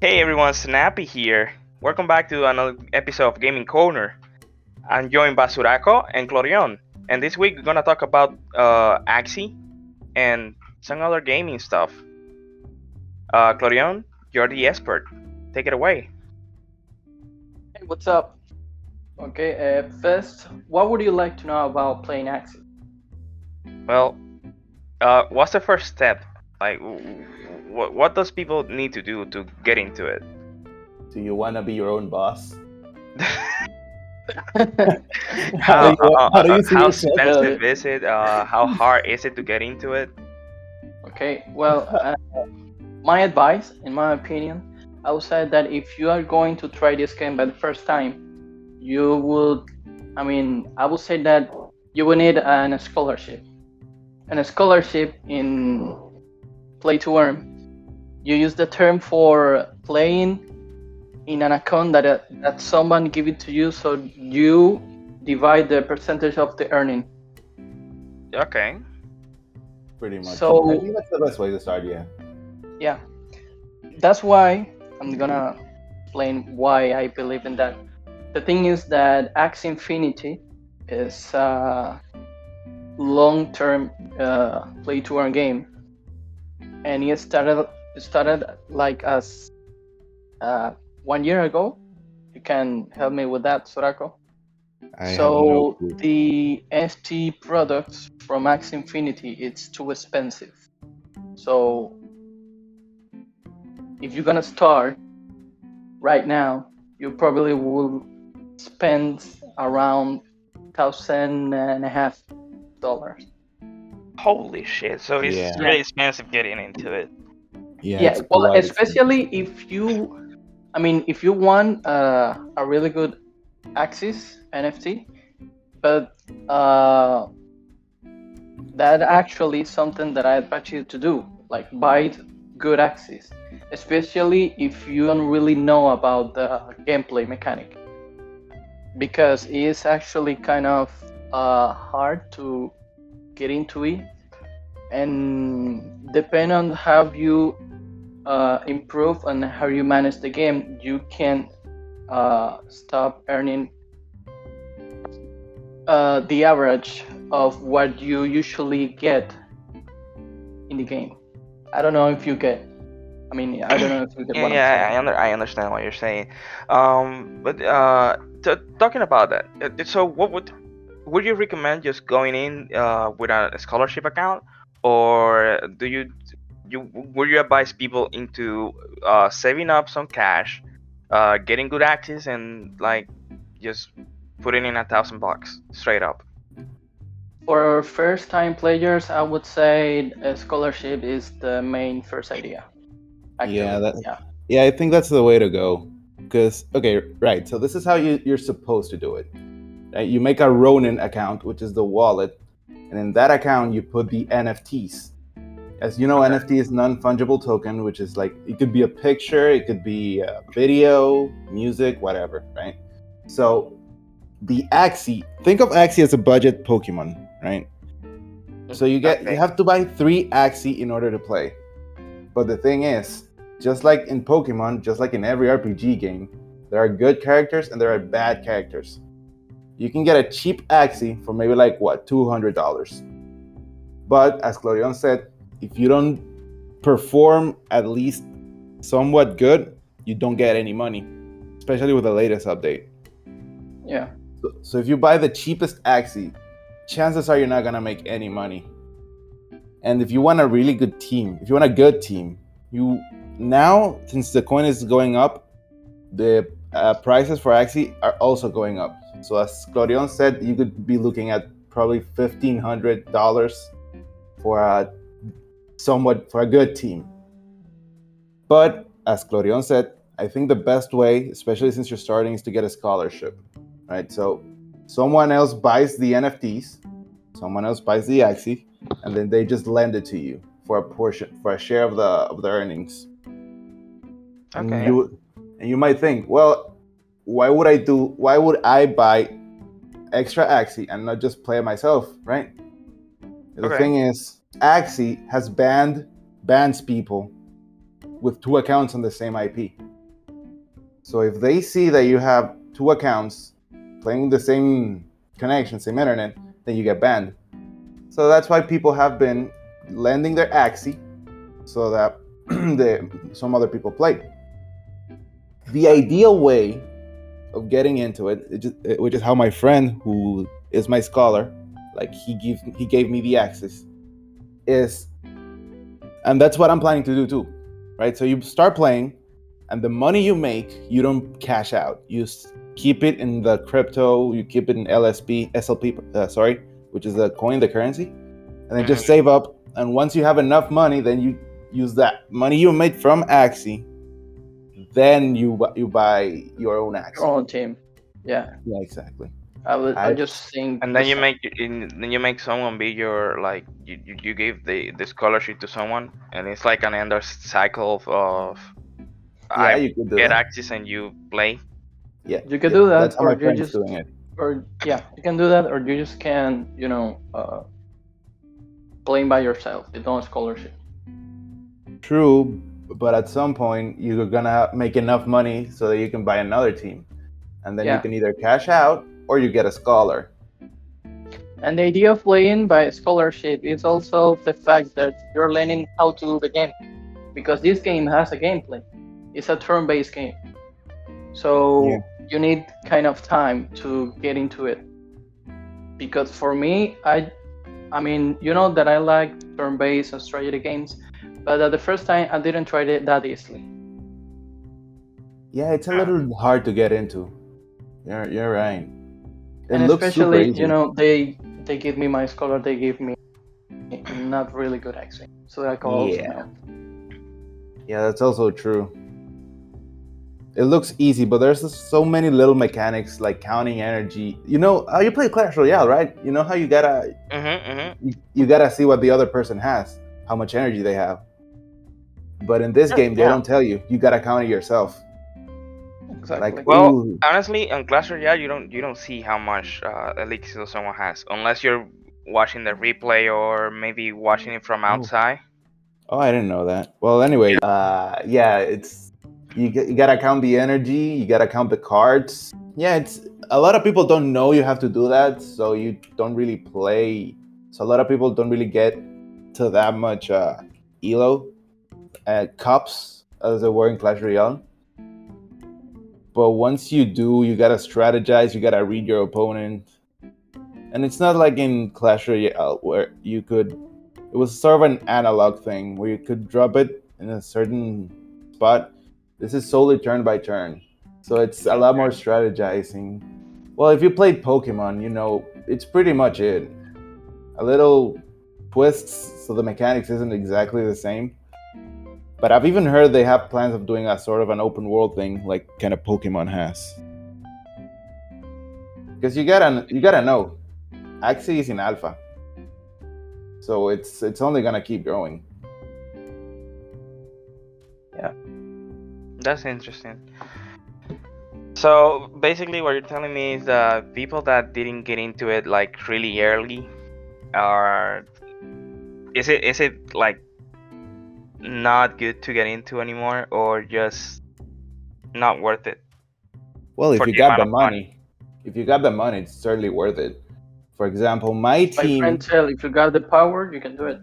Hey everyone, Snappy here. Welcome back to another episode of Gaming Corner. I'm joined by Suraco and Clorion, and this week we're gonna talk about uh, Axie and some other gaming stuff. Uh, Clorion, you're the expert. Take it away. Hey, what's up? Okay, uh, first, what would you like to know about playing Axie? Well, uh, what's the first step? Like, what what does people need to do to get into it? Do you want to be your own boss? how, do you- how- how do you how expensive is it? Uh, how hard is it to get into it? okay, well, uh, my advice, in my opinion, I would say that if you are going to try this game by the first time, you would, I mean, I would say that you will need an scholarship. And a scholarship in play to earn, you use the term for playing in an account that uh, that someone give it to you, so you divide the percentage of the earning. Okay. Pretty much. So- I think that's the best way to start. Yeah. Yeah, that's why I'm gonna explain why I believe in that. The thing is that Axie Infinity is a long-term uh, play-to-earn game, and it started started like as uh, one year ago. You can help me with that, Sorako. I have no so the NFT products from Axie Infinity it's too expensive. So if you're gonna start right now, you probably will spend around thousand and a half dollars. Holy shit! So it's Yeah. really expensive getting into it. yeah. Yeah, well, quite especially if you, I mean, if you want uh, a really good Axies NFT, but uh, that actually is something that I advise you to do, like buy good Axies, especially if you don't really know about the gameplay mechanic, because it is actually kind of uh, hard to get into it, and depend on how you uh, improve and how you manage the game, you can uh, stop earning uh, the average of what you usually get in the game. I don't know if you get. I mean, I don't know if you get Yeah, yeah, I, under, I understand what you're saying. Um, but uh, t- talking about that, uh, so what would would you recommend just going in uh, with a scholarship account, or do you you would you advise people into uh, saving up some cash, uh, getting good Axies, and like just putting in a thousand bucks straight up? For first time players, I would say a scholarship is the main first idea. Yeah, that- yeah. Yeah, I think that's the way to go. Because okay, right. So this is how you, you're supposed to do it. Right? You make a Ronin account, which is the wallet, and in that account you put the NFTs. As you know, Okay. NFT is non-fungible token, which is like it could be a picture, it could be a video, music, whatever, right? So the Axie, think of Axie as a budget Pokemon, right? So you get Okay. you have to buy three Axie in order to play. But the thing is, just like in Pokemon, just like in every RPG game, there are good characters and there are bad characters. You can get a cheap Axie for maybe like what, two hundred dollars. But as Clorion said, if you don't perform at least somewhat good, you don't get any money, especially with the latest update. Yeah. So, so if you buy the cheapest Axie, chances are you're not gonna make any money. And if you want a really good team, if you want a good team, you now since the coin is going up, the uh, prices for Axie are also going up. So as Clorion said, you could be looking at probably fifteen hundred dollars for a somewhat for a good team. But as Clorion said, I think the best way, especially since you're starting, is to get a scholarship right? So someone else buys the NFTs, someone else buys the Axie, and then they just lend it to you for a portion, for a share of the of the earnings. And Okay. you and you might think, well, why would I do? Why would I buy extra Axie and not just play it myself, right? The Okay. thing is, Axie has banned bans people with two accounts on the same IP. So if they see that you have two accounts playing the same connection, same internet, then you get banned. So that's why people have been lending their Axie so that the, some other people play. The ideal way of getting into it, it just, it- which is how my friend, who is my scholar, like he gave he gave me the access, is, and that's what I'm planning to do too, right? So you start playing, and the money you make, you don't cash out. You keep it in the crypto. You keep it in LSP, SLP, uh, sorry, which is the coin, the currency, and then just Mhm. save up. And once you have enough money, then you use that money you made from Axie. Then you you buy your own Axie. Your own team. Yeah, Yeah, exactly. I would. I, I- just think. and then you same. make in, then you make someone be your like you, you, you give the, the scholarship to someone and it's like an endless cycle of, of Yeah, I you could do get that. access and you play Yeah, You could yeah, do that, That's how or my you friend just- doing it. or yeah, you can do that, or you just can, you know, uh, playing by yourself. You don't have scholarship. True, but at some point you're gonna make enough money so that you can buy another team, and then Yeah. you can either cash out or you get a scholar. And the idea of playing by scholarship is also the fact that you're learning how to do the game, because this game has a gameplay. It's a turn-based game, so Yeah. you need kind of time to get into it. Because for me, I, I mean, you know that I like turn-based and strategy games, but at the first time I didn't try it that easily. Yeah, it's a little hard to get into. You're you're right. It and looks super especially easy. you know they they give me my scholar they give me not really good accent so i can also Yeah. Yeah, that's also true. It looks easy, but there's so many little mechanics like counting energy. You know, how you play Clash Royale, right? You know how you gotta mm-hmm, mm-hmm. you, you gotta see what the other person has, how much energy they have. But in this Yeah, game, they yeah. don't tell you. You gotta count it yourself. exactly Like, Well, ooh, honestly on Clash Royale you don't you don't see how much uh, elixir someone has unless you're watching the replay or maybe watching it from outside oh, I didn't know that. Well, anyway, uh, yeah, it's you, you gotta count the energy. You gotta count the cards. Yeah, it's a lot of people don't know you have to do that, so you don't really play. So a lot of people don't really get to that much uh, elo cups as it were in Clash Royale. But once you do, you gotta strategize. You gotta read your opponent, and it's not like in Clash Royale where you could. It was sort of an analog thing where you could drop it in a certain spot. This is solely turn by turn, so it's a lot more strategizing. Well, if you played Pokemon, you know it's pretty much it. A little twists, so the mechanics isn't exactly the same. But I've even heard they have plans of doing a sort of an open world thing, like kind of Pokemon has. Because you gotta you gotta know, Axie is in alpha, so it's it's only gonna keep growing. Yeah, that's interesting. So basically, what you're telling me is that people that didn't get into it like really early are is it is it like not good to get into anymore or just not worth it? Well, if you the got the money. money, if you got the money, it's certainly worth it. For example, my my team. friend tell if you got the power you can do it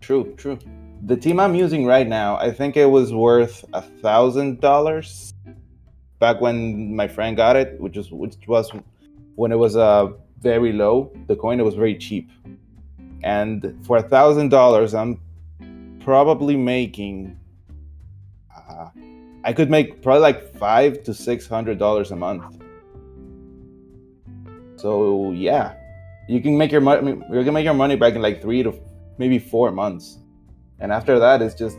True, true. The team I'm using right now, I think it was worth a thousand dollars back when my friend got it, which was which was when it was uh very low. The coin it was very cheap, and for a thousand dollars, I'm probably making. Uh, I could make probably like five to six hundred dollars a month. So yeah, you can make your money. You can make your money back in like three to maybe four months. And after that, it's just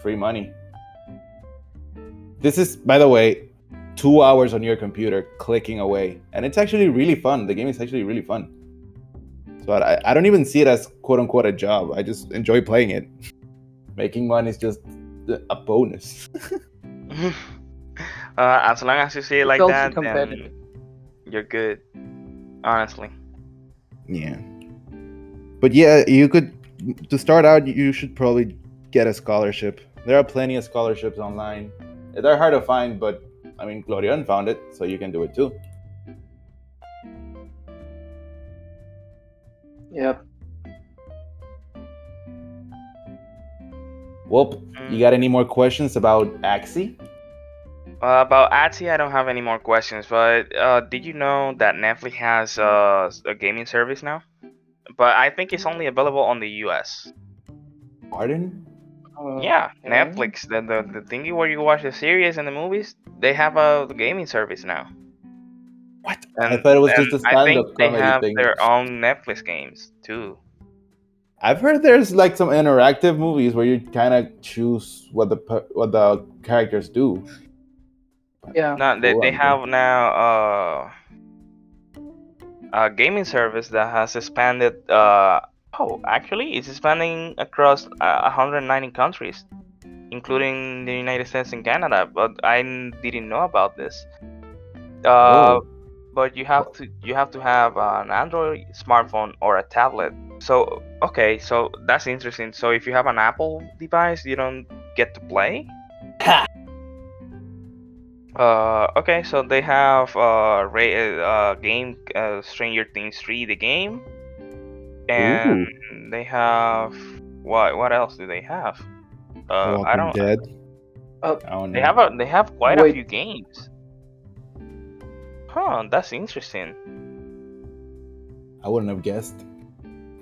free money. This is, by the way, two hours on your computer clicking away. And it's actually really fun. The game is actually really fun. So I, I don't even see it as quote unquote a job. I just enjoy playing it. Making money is just a bonus. uh, as long as you see it like also that, then you're good. Honestly. Yeah. But yeah, you could, to start out, you should probably get a scholarship. There are plenty of scholarships online. They're hard to find, but I mean, Clorion found it, so you can do it too. Yep. Well, you got any more questions about Axie? Uh, about Axie, I don't have any more questions. But uh, did you know that Netflix has uh, a gaming service now? But I think it's only available on the U.S. Pardon? Uh, Yeah, okay. Netflix, the, the the thingy where you watch the series and the movies, they have a gaming service now. What? And, I thought it was just a stand-up think they comedy have thing. their own Netflix games too. I've heard there's like some interactive movies where you kind of choose what the what the characters do. Yeah. No, they, they have now uh, a gaming service that has expanded. Uh, oh, actually, it's expanding across uh, 190 countries, including the United States and Canada. But I didn't know about this. Uh, Oh. But you have to you have to have an Android smartphone or a tablet. So okay, so that's interesting. So if you have an Apple device, you don't get to play. Uh, okay, so they have uh, ra- uh game uh, Stranger Things 3 the game, and they have what what else do they have? Uh, I don't. Dead. Oh, I don't know. They have a they have quite a few games. Huh, that's interesting. I wouldn't have guessed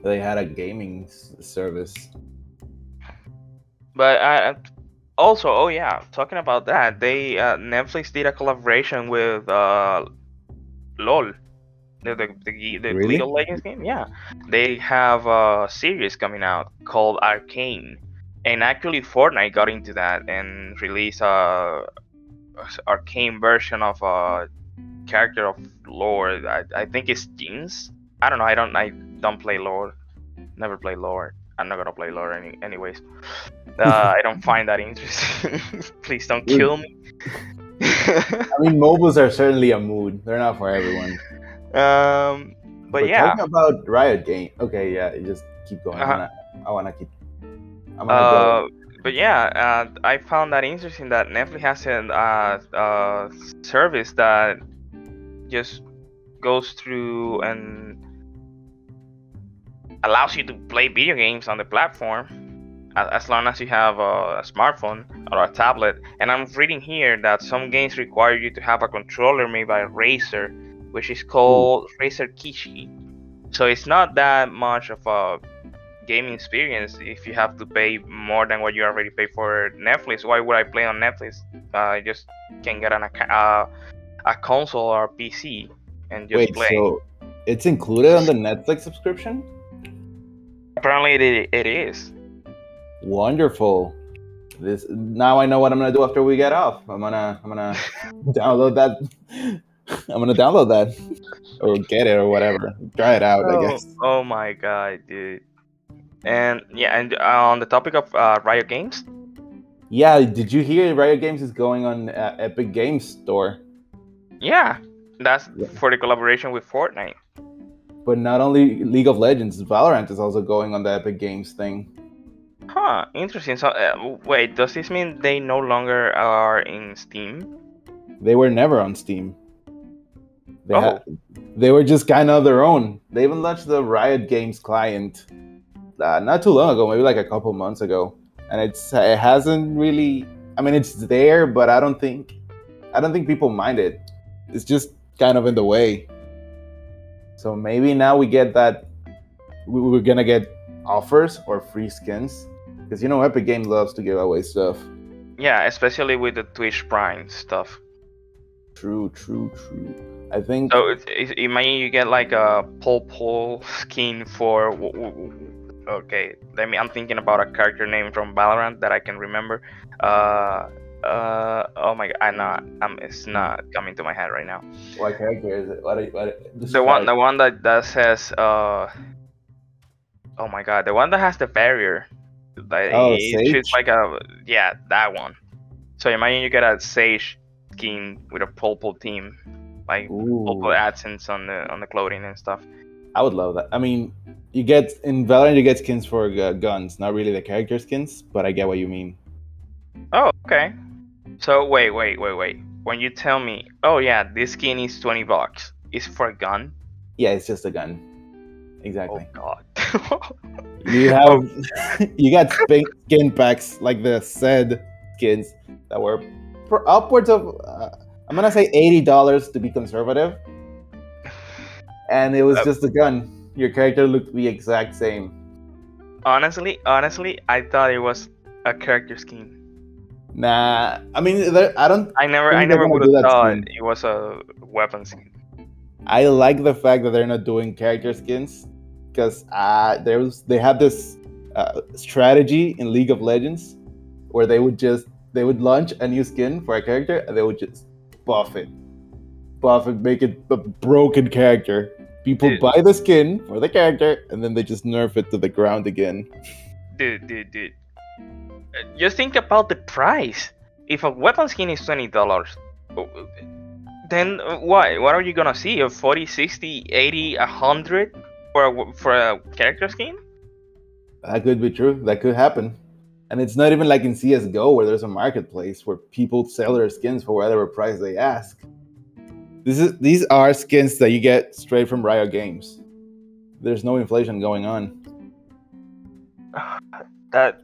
they had a gaming service. But I also, oh yeah, talking about that, they uh, Netflix did a collaboration with uh, LOL, the the, the, the Really? League of Legends game. Yeah, they have a series coming out called Arcane, and actually Fortnite got into that and released a, a Arcane version of a character of lore. I, I think it's Jinx. I don't know. I don't. I don't play lore. Never play lore. I'm not gonna play lore any, anyways. Uh, I don't find that interesting. Please don't Dude. kill me. I mean, mobiles are certainly a mood. They're not for everyone. um, but But yeah, talking about Riot Game. Okay, yeah, you just keep going. Uh-huh. I, wanna, I wanna keep. I'm gonna uh, go. but yeah, uh, I found that interesting that Netflix has a uh, uh, service that just goes through and allows you to play video games on the platform as long as you have a, smartphone or a tablet. And I'm reading here that some games require you to have a controller made by Razer, which is called Razer Kishi. So it's not that much of a gaming experience if you have to pay more than what you already pay for Netflix. Why would I play on Netflix? Uh, I just can't get an account. uh, a console or PC and just Wait, play. so it's included on the Netflix subscription? Apparently, it, it is. Wonderful. This now I know what I'm gonna do after we get off. I'm gonna I'm gonna download that. I'm gonna download that or get it or whatever. Try it out, I Oh, guess. oh my god, dude. And yeah, and uh, on the topic of uh, Riot Games, Yeah, did you hear Riot Games is going on uh, Epic Games Store? Yeah, that's Yeah. for the collaboration with Fortnite. But not only League of Legends, Valorant is also going on the Epic Games thing. Huh, interesting. So, uh, wait, does this mean they no longer are in Steam? They were never on Steam. They, Oh. they were just kind of their own. They even launched the Riot Games client uh, not too long ago, maybe like a couple months ago, and it's it hasn't really. I mean, it's there, but I don't think I don't think people mind it. It's just kind of in the way. So maybe now we get that we- we're gonna get offers or free skins because you know Epic Games loves to give away stuff. Yeah, especially with the Twitch Prime stuff. True, true, true. I think So, it's, it's, imagine you get like a pole pole skin for. Okay, let me. I'm thinking about a character name from Valorant that I can remember. Uh, uh. Oh my god, I'm not. I'm. It's not coming to my head right now. what character is it? What? Are, what The one, the one that that says. Uh. Oh my god, the one that has the barrier. Like, Oh, it shoots like a. Yeah, that one. So imagine you get a Sage skin with a purple team, like Ooh. pole accents on the on the clothing and stuff. I would love that. I mean, you get in Valorant, you get skins for uh, guns, not really the character skins, but I get what you mean. Oh, okay. So wait, wait, wait, wait. When you tell me, oh yeah, this skin is twenty bucks, it's for a gun? Yeah, it's just a gun. Exactly. Oh god. You have you got skin skin packs like the said skins that were for upwards of uh, I'm gonna say eighty dollars to be conservative, and it was Uh, just a gun. Your character looked the exact same. honestly, honestly, I thought it was a character skin. Nah, I mean, I don't. I never, I never would do have that thought skin. it was a weapon skin. I like the fact that they're not doing character skins because uh, there was they had this uh, strategy in League of Legends where they would just they would launch a new skin for a character and they would just buff it, buff it, make it a broken character. People Dude. buy the skin for the character and then they just nerf it to the ground again. Dude, dude, dude. Just think about the price. If a weapon skin is twenty dollars, then uh, what? What are you gonna see? A 40, 60, 80, 100 for a for a character skin? That could be true. That could happen. And it's not even like in CS:GO where there's a marketplace where people sell their skins for whatever price they ask. This is these are skins that you get straight from Riot Games. There's no inflation going on. That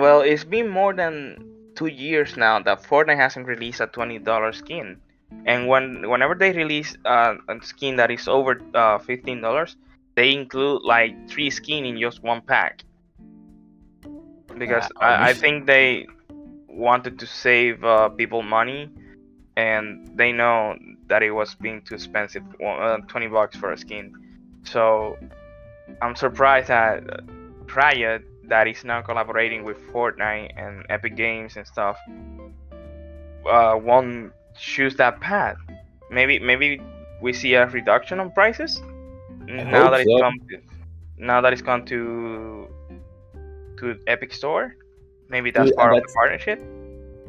well, it's been more than two years now that Fortnite hasn't released a twenty dollar skin, and when whenever they release uh, a skin that is over uh, fifteen dollars, they include like three skin in just one pack. Because Ah, I, I think they wanted to save uh, people money, and they know that it was being too expensive, uh, twenty bucks for a skin. So I'm surprised that uh, Riot, that is now collaborating with Fortnite and Epic Games and stuff, uh, won't choose that path. Maybe maybe we see a reduction on prices n- now that it's come to, now that it's gone to to Epic Store. Maybe that's Dude, part of the partnership.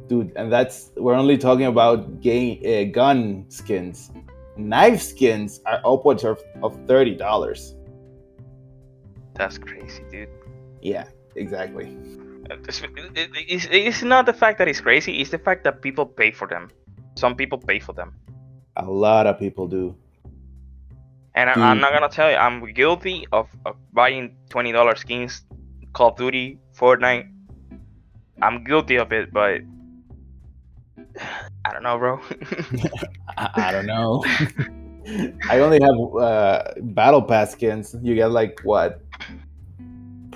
Dude, and that's we're only talking about game uh, gun skins. Knife skins are upwards of, of thirty dollars. That's crazy, dude. Yeah, exactly. Uh, It's, not the fact that it's crazy; it's the fact that people pay for them. Some people pay for them. A lot of people do. And I, I'm not gonna tell you, I'm guilty of, of buying twenty dollar skins, Call of Duty, Fortnite. I'm guilty of it, but I don't know, bro. I, I don't know. I only have uh, battle pass skins. You get like what?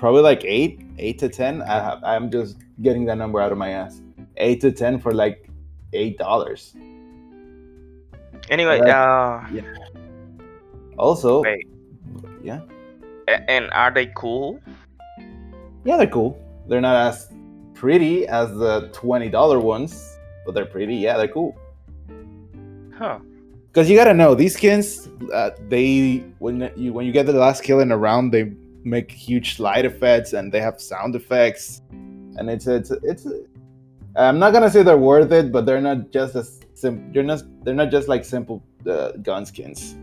Probably like eight, eight to ten. I have, I'm just getting that number out of my ass. Eight to ten for like eight dollars. anyway, Yeah. uh, Also, Wait. yeah, and are they cool? yeah, they're cool. They're not as pretty as the twenty dollar ones, but they're pretty. Yeah, they're cool. Huh? Because you gotta know these skins, uh, they when you when you get the last kill in a round, they make huge slide effects and they have sound effects, and it's it's it's. I'm not gonna say they're worth it, but they're not just as simple. They're not they're not just like simple uh, gun skins.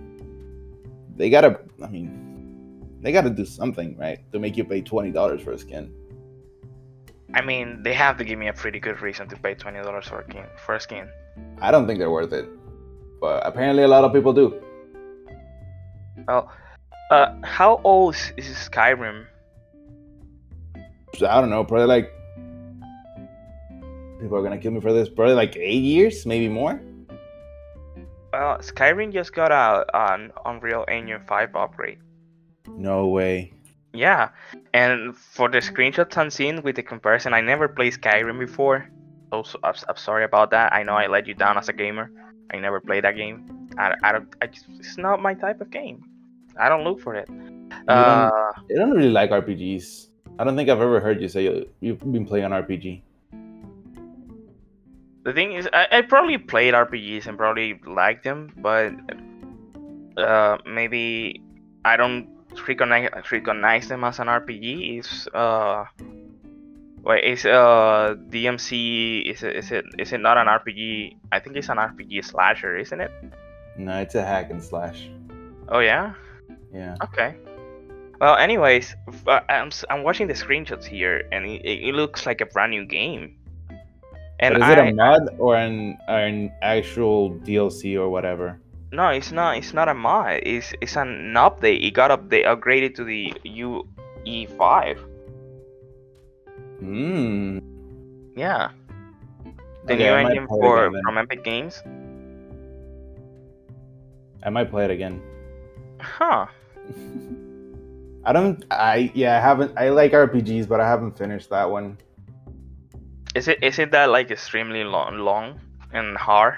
They gotta, I mean, they gotta do something right to make you pay twenty dollars for a skin. I mean, they have to give me a pretty good reason to pay twenty dollars for a skin. For a skin. I don't think they're worth it, but apparently a lot of people do. Well, uh, how old is, Skyrim? I don't know, probably like people are gonna kill me for this. Probably like eight years, maybe more. Well, Skyrim just got a an Unreal Engine 5 upgrade. No way. Yeah, and for the screenshots I'm seeing with the comparison, I never played Skyrim before. So, so I'm, I'm sorry about that. I know I let you down as a gamer. I never played that game. I, I don't. I just, it's not my type of game. I don't look for it. Uh, I don't really like RPGs. I don't think I've ever heard you say you, you've been playing an RPG. the thing is, I, I probably played RPGs and probably liked them, but uh, maybe I don't recognize recognize them as an RPG. Is uh, wait, is uh DMC? Is it is it is it not an RPG? I think it's an RPG slasher, isn't it? No, it's a hack and slash. Oh yeah. Yeah. Okay. Well, anyways, uh, I'm I'm watching the screenshots here, and it, it looks like a brand new game. And but is I, it a mod or an an actual DLC or whatever? no, it's not. It's not a mod. It's it's an update. It got update upgraded to the UE5. Hmm. Yeah. The Okay, new engine for again from Epic Games. I might play it again. Huh. I don't. I yeah. I haven't. I like RPGs, but I haven't finished that one. Is it is it that like extremely long long and hard?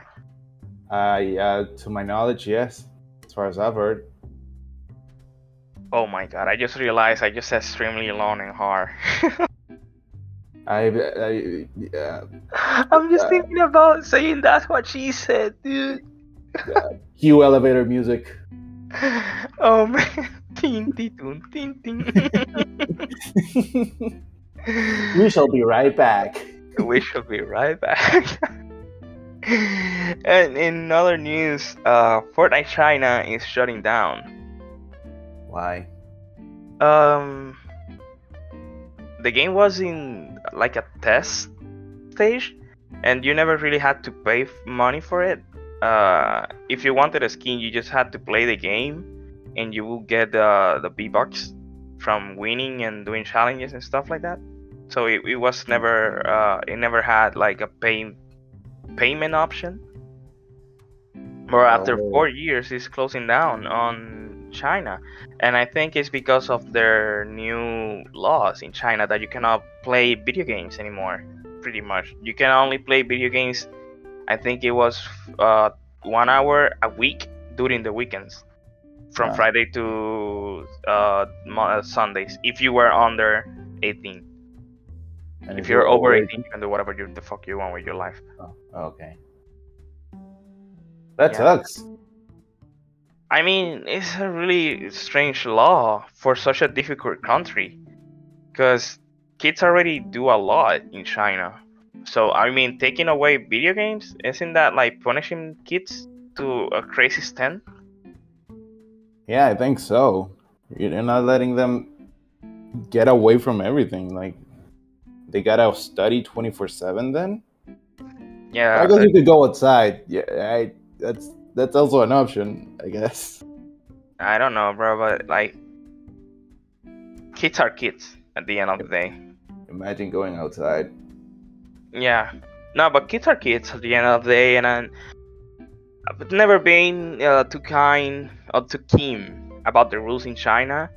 Uh, yeah. To my knowledge, yes. As far as I've heard. Oh my god! I just realized I just said extremely long and hard. I. I yeah. I'm just Uh, thinking about saying that's what she said, dude. Cue elevator music. Oh man. Ting, ting, ting, ting, ting. we shall be right back. we shall be right back. and in other news, uh, Fortnite China is shutting down. Why? Um, the game was in like a test stage, and you never really had to pay money for it. Uh, if you wanted a skin, you just had to play the game, and you will get the the V bucks from winning and doing challenges and stuff like that. So it, it was never uh, it never had like a pay payment option. But after Oh. four years, it's closing down on China and I think it's because of their new laws in China that you cannot play video games anymore. Pretty much, you can only play video games. I think it was uh, one hour a week during the weekends, from Ah. Friday to uh, uh, Sundays. If you were under 18, And if you're over 18, you can do whatever you, the fuck you want with your life. Oh, okay. That Yeah. sucks. I mean, it's a really strange law for such a difficult country, because kids already do a lot in China. So I mean, taking away video games isn't that like punishing kids to a crazy extent? Yeah, I think so. You're not letting them get away from everything. Like they gotta study twenty four seven. Then Yeah, I guess you could go outside. Yeah, I, that's that's also an option. I guess. I don't know, bro, but like, kids are kids at the end of the day. Imagine going outside. Yeah. No, but kids are kids at the end of the day, and I'm, I've never been uh, too kind or too keen about the rules in China,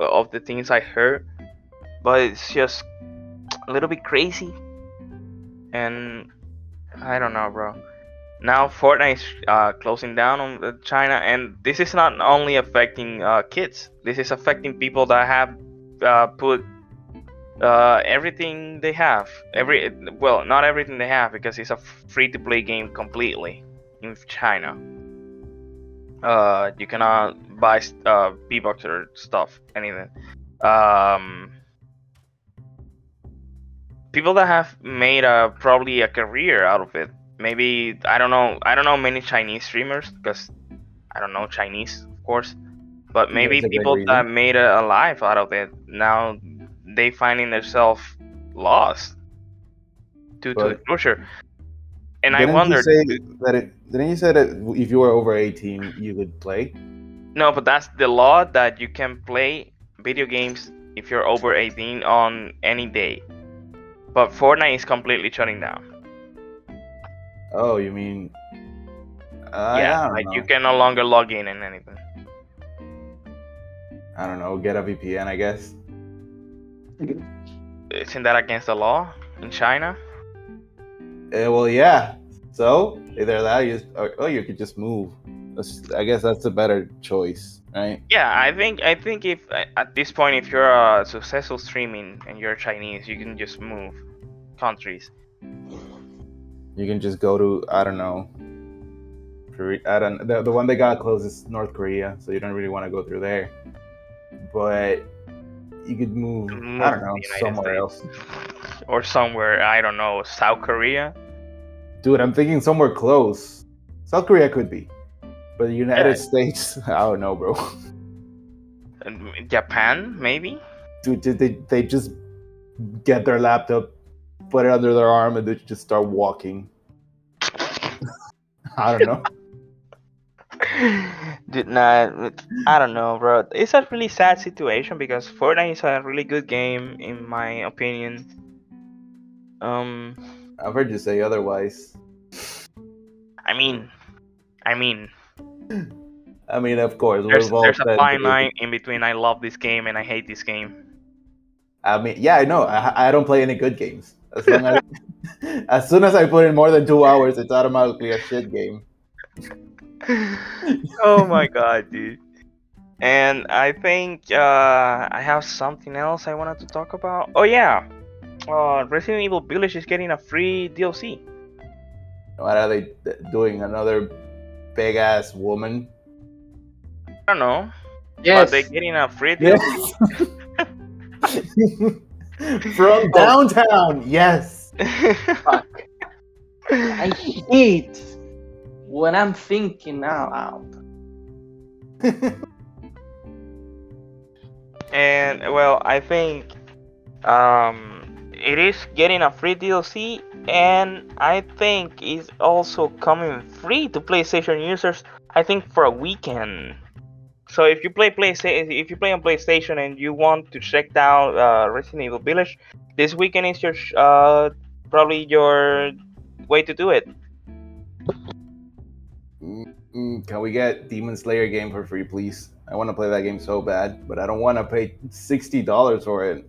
uh, of the things I heard. But it's just a little bit crazy, and I don't know, bro. Now Fortnite is uh, closing down on uh, China, and this is not only affecting uh, kids. This is affecting people that have uh, put uh, everything they have. Every well, not everything they have because it's a free to play game completely in China. Uh, you cannot buy uh V-Bucks or stuff, anything. Um, people that have made a probably a career out of it. Maybe I don't know. I don't know many Chinese streamers because I don't know Chinese, of course. But maybe people that made a, a life out of it now they finding themselves lost due to the But- And I Didn't wonder. You say that it, didn't you say that if you were over eighteen, you could play? No, but that's the law that you can play video games if you're over 18 on any day. But Fortnite is completely shutting down. Oh, you mean? Uh, yeah, like know. you can no longer log in and anything. I don't know. Get a VPN, I guess. Isn't that against the law in China? Uh, well, yeah. So either that, you or, or you could just move. I guess that's a better choice, right? Yeah, I think I think if at this point if you're a successful streaming and you're Chinese, you can just move countries. You can just go to I don't know. Korea, I don't. The, the one that got closed is North Korea, so you don't really want to go through there. But you could move. Move I don't know somewhere else. Or somewhere, I don't know, South Korea. Dude, I'm thinking somewhere close. South Korea could be, but the United Yeah. States, I don't know, bro. Japan, maybe. Dude, did they they just get their laptop, put it under their arm, and they just start walking? I don't know. Did not. I don't know, bro. It's a really sad situation because Fortnite is a really good game, in my opinion. Um, I've heard you say otherwise. I mean, I mean, I mean, of course, there's we've all there's a fine line in between. I love this game and I hate this game. I mean, yeah, I know. I, I don't play any good games. As long as, as soon as I put in more than two hours, it's automatically a shit game. oh my god, dude. And I think uh, I have something else I wanted to talk about. Oh yeah, uh, Resident Evil Village is getting a free DLC. What are they d- doing? Another big ass woman? I don't know, Yes. but they're getting a free DLC. From downtown, yes. Fuck. I hate when I'm thinking out loud. and well, I think um, it is getting a free DLC, and I think it's also coming free to PlayStation users. I think for a weekend. So if you play PlayStation, if you play on PlayStation and you want to check out uh, Resident Evil Village, this weekend is your uh, probably your way to do it. Mm, Can we get Demon Slayer game for free, please? I want to play that game so bad, but I don't want to pay sixty dollars for it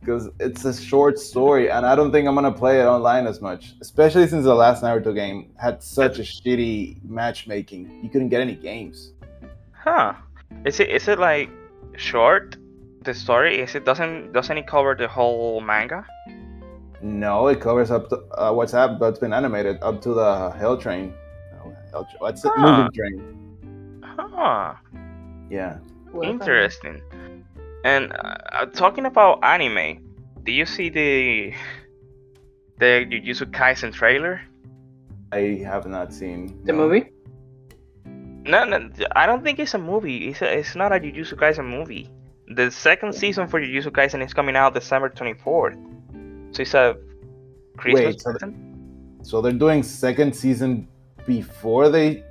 because it's a short story, and I don't think I'm gonna play it online as much. Especially since the last Naruto game had such a shitty matchmaking. You couldn't get any games. Huh? Is it is it like short? The story is it doesn't doesn't it cover the whole manga? No, it covers up to uh, what's up that's been animated up to the Hell Train. No, Hell Tra- what's it? Huh. Mugen Train. Huh. Yeah. Interesting. And uh, talking about anime, do you see the the Jujutsu Kaisen trailer? I have not seen The no. movie? No, no, I don't think it's a movie. It's a, it's not a Jujutsu Kaisen movie. The second season for Jujutsu Kaisen is coming out December twenty fourth. So it's a Christmas Wait, so the- present. So they're doing second season before they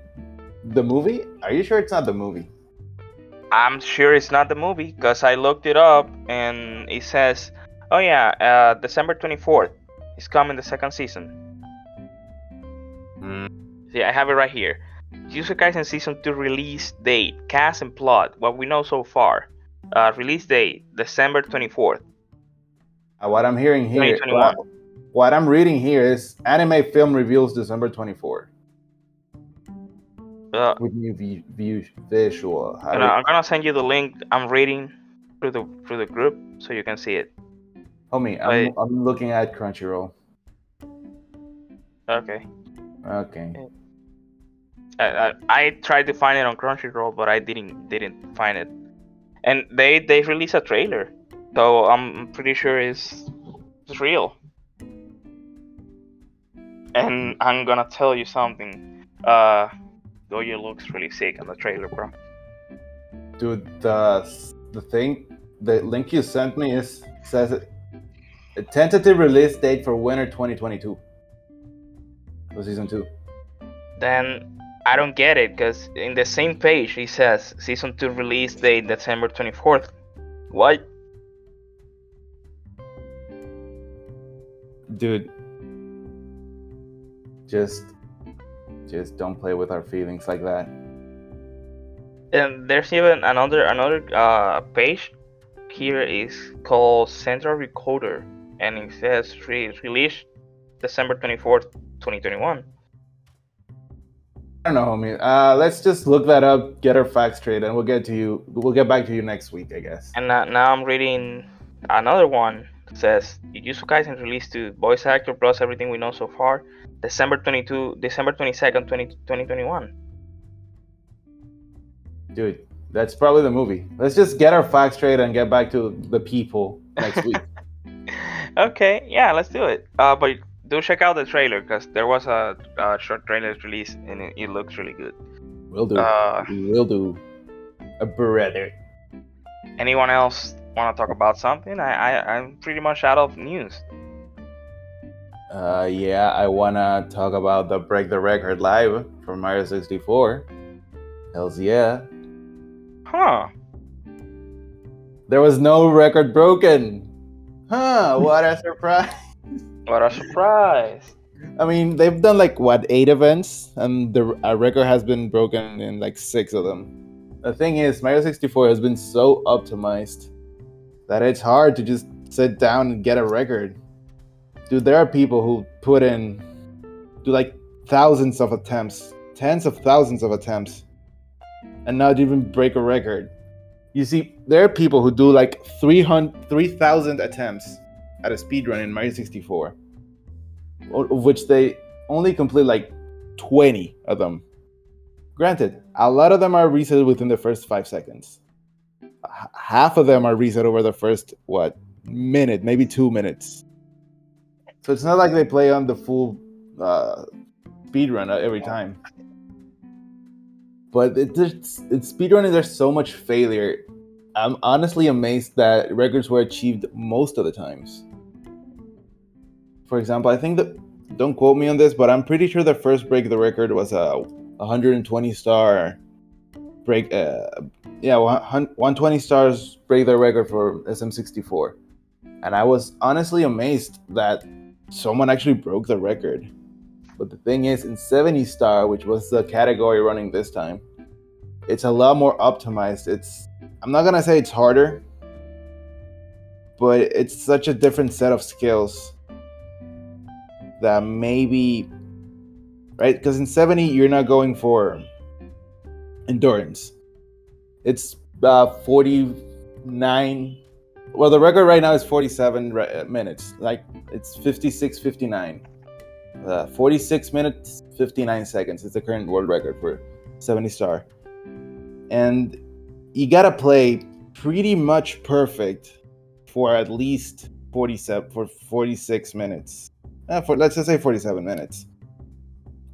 the movie? Are you sure it's not the movie? I'm sure it's not the movie because I looked it up and it says, "Oh yeah, uh, December 24th is coming the second season." See, I have it right here. Jujutsu Kaisen season 2 release date, cast and plot, what we know so far. Uh, release date December 24th. Uh, what I'm hearing here, what, what I'm reading here is anime film reveals December 24th Uh, with new view, view visual. How I'm, gonna, send you the link. I'm reading through the through the group so you can see it. Homie. I'm, I'm looking at Crunchyroll. Okay. Okay. I, I, I tried to find it on Crunchyroll, but I didn't didn't find it. And they they released a trailer, so I'm pretty sure it's it's real. And I'm gonna tell you something. Uh, Gojo looks really sick in the trailer, bro. Dude, the the thing, the link you sent me is says it, a tentative release date for winter 2022 for season two. Then I don't get it, cause in the same page it says season two release date December 24th. What? Dude, just just don't play with our feelings like that. And there's even another another uh, page here is called Central Recorder, and it says re- release December twenty fourth, twenty twenty one. I don't know, homie. Uh, let's just look that up, get our facts straight, and we'll get to you. We'll get back to you next week, I guess. And now, now I'm reading another one. It says Jujutsu Kaisen released to voice actor plus everything we know so far, December twenty two, December twenty second, 20, 2021. Dude, that's probably the movie. Let's just get our facts straight and get back to the people next week. okay, yeah, let's do it. Uh, but do check out the trailer because there was a, a short trailer release and it, it looks really good. We'll do. Uh, we'll do. A brother. anyone else want to talk about something? I, I I'm pretty much out of news. Uh, yeah, I wanna talk about the Break the Record live for Mario 64. Hells yeah. Huh. There was no record broken. Huh, what a surprise. What a surprise. I mean, they've done like what, eight events, and the a record has been broken in like six of them. The thing is, Mario 64 has been so optimized that it's hard to just sit down and get a record. Dude, there are people who put in do like thousands of attempts, tens of thousands of attempts, and not even break a record. You see, there are people who do like 300, 3,000 attempts at a speedrun in Mario 64, of which they only complete like 20 of them. Granted, a lot of them are reset within the first five seconds. Half of them are reset over the first, what, minute, maybe two minutes. So it's not like they play on the full uh, speedrun every time. But it, it's, it's speedrunning, there's so much failure. I'm honestly amazed that records were achieved most of the times. For example, I think that, don't quote me on this, but I'm pretty sure the first break of the record was a 120 star break. Uh, yeah, 120 stars break the record for SM64. And I was honestly amazed that someone actually broke the record. But the thing is, in 70 star, which was the category running this time, it's a lot more optimized. It's I'm not gonna say it's harder, but it's such a different set of skills that maybe right because in 70 you're not going for endurance. It's uh 49 well the record right now is 47 re- uh, minutes. Like it's 56 59 uh, 46 minutes 59 seconds is the current world record for 70 star. And you gotta play pretty much perfect for at least 47 for 46 minutes. Uh, for let's just say 47 minutes.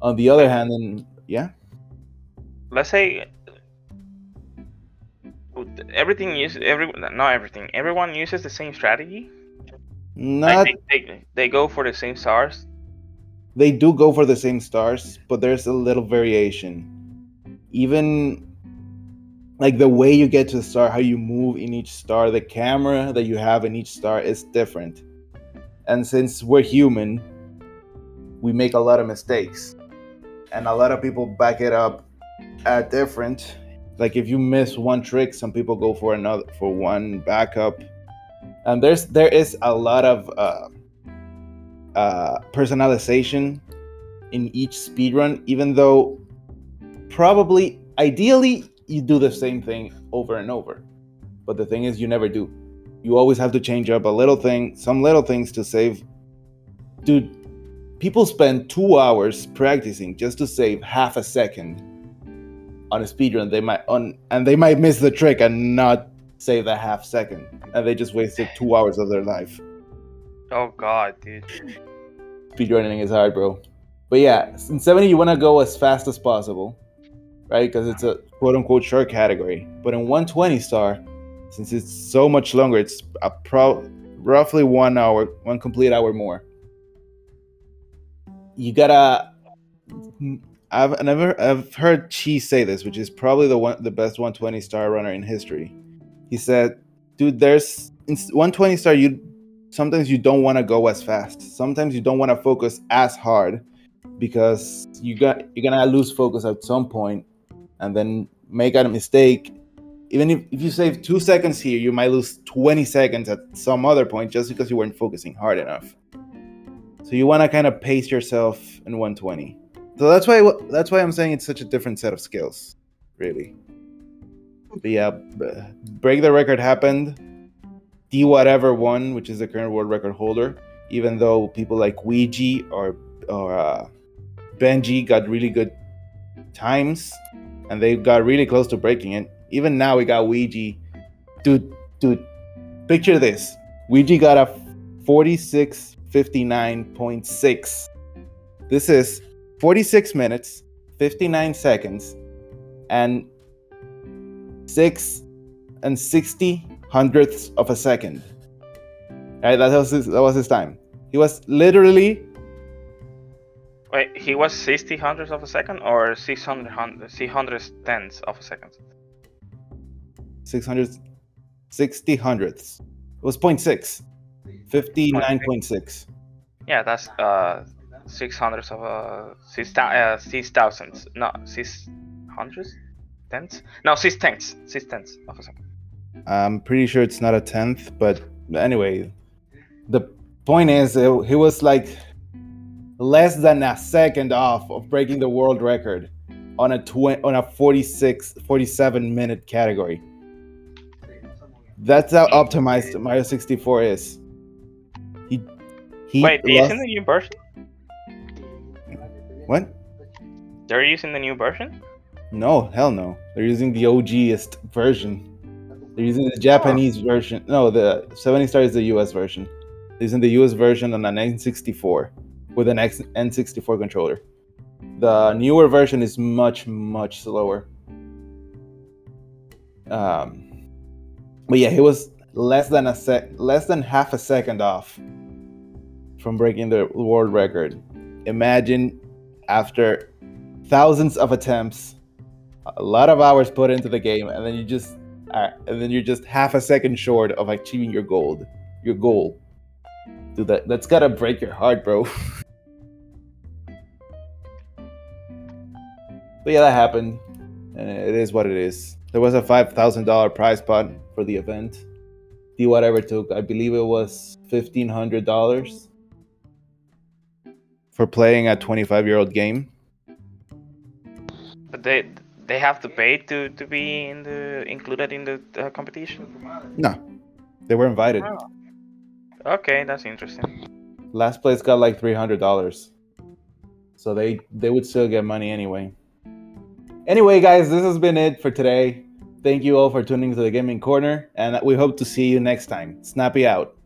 On the other hand then yeah Let's say everything uses every not everything. Everyone uses the same strategy. not they they go for the same stars. they do go for the same stars, but there's a little variation. Even like the way you get to the star, how you move in each star, the camera that you have in each star is different. And since we're human, we make a lot of mistakes. And a lot of people back it up at different. Like if you miss one trick, some people go for another for one backup. And there's there is a lot of uh uh, personalization in each speedrun, even though probably ideally you do the same thing over and over. But the thing is, you never do. You always have to change up a little thing, some little things to save. Dude, people spend two hours practicing just to save half a second on a speedrun. They might on and they might miss the trick and not save that half second, and they just wasted two hours of their life Oh god, dude. speedrunning is hard, bro. But yeah, in 70 you want to go as fast as possible, right? Because it's a quote unquote short category. But in 120 star, since it's so much longer, it's a pro roughly one hour, one complete hour more. You gotta. I've never I've heard Chi say this, which is probably the one the best 120 star runner in history. He said, "Dude, there's in 120 star you sometimes you don't want to go as fast. Sometimes you don't want to focus as hard because you got you're gonna lose focus at some point and then make a mistake. Even if, if you save two seconds here, you might lose 20 seconds at some other point just because you weren't focusing hard enough. So you want to kind of pace yourself in 120. So that's why that's why I'm saying it's such a different set of skills, really. But yeah, break the record happened. D whatever won, which is the current world record holder. Even though people like Ouija or or uh, Benji got really good times, and they got really close to breaking it. Even now, we got Ouija. Dude, dude, picture this: Ouija got a 46:59.6. This is 46 minutes, 59 seconds, and six and 60 hundredths of a second. Right, that was his, that was his time. He was literally Wait, he was 60 hundredths of a second or 600 hun- 600 tenths of a second? 600 60 hundredths. It was 0.6. 59.6. Yeah, that's uh six hundredths of a six uh, six thousandths. No, six hundredths, tenths. No, six tenths, six tenths of a second. I'm pretty sure it's not a tenth, but anyway, the point is, uh, he was like less than a second off of breaking the world record on a tw- on a 46 47 minute category. That's how optimized Mario 64 is. He he Wait, lost- using the new version? What? They're using the new version? No, hell no. They're using the OGest version. They're using the Japanese version. No, the 70 Star is the US version. They're using the US version on an N64 with an X- N64 controller. The newer version is much, much slower. Um, but yeah, he was less than a sec, less than half a second off from breaking the world record. Imagine after thousands of attempts, a lot of hours put into the game, and then you just, uh, and then you're just half a second short of achieving your goal. Your goal. Dude, that that's gotta break your heart, bro. but yeah, that happened, and it is what it is. There was a five thousand dollar prize pot for the event. The whatever took, I believe it was fifteen hundred dollars for playing a twenty five year old game. But they they have to pay to, to be in the included in the uh, competition. No, they were invited. Oh. Okay, that's interesting. Last place got like three hundred dollars, so they they would still get money anyway. Anyway, guys, this has been it for today. Thank you all for tuning to the Gaming Corner, and we hope to see you next time. Snappy out.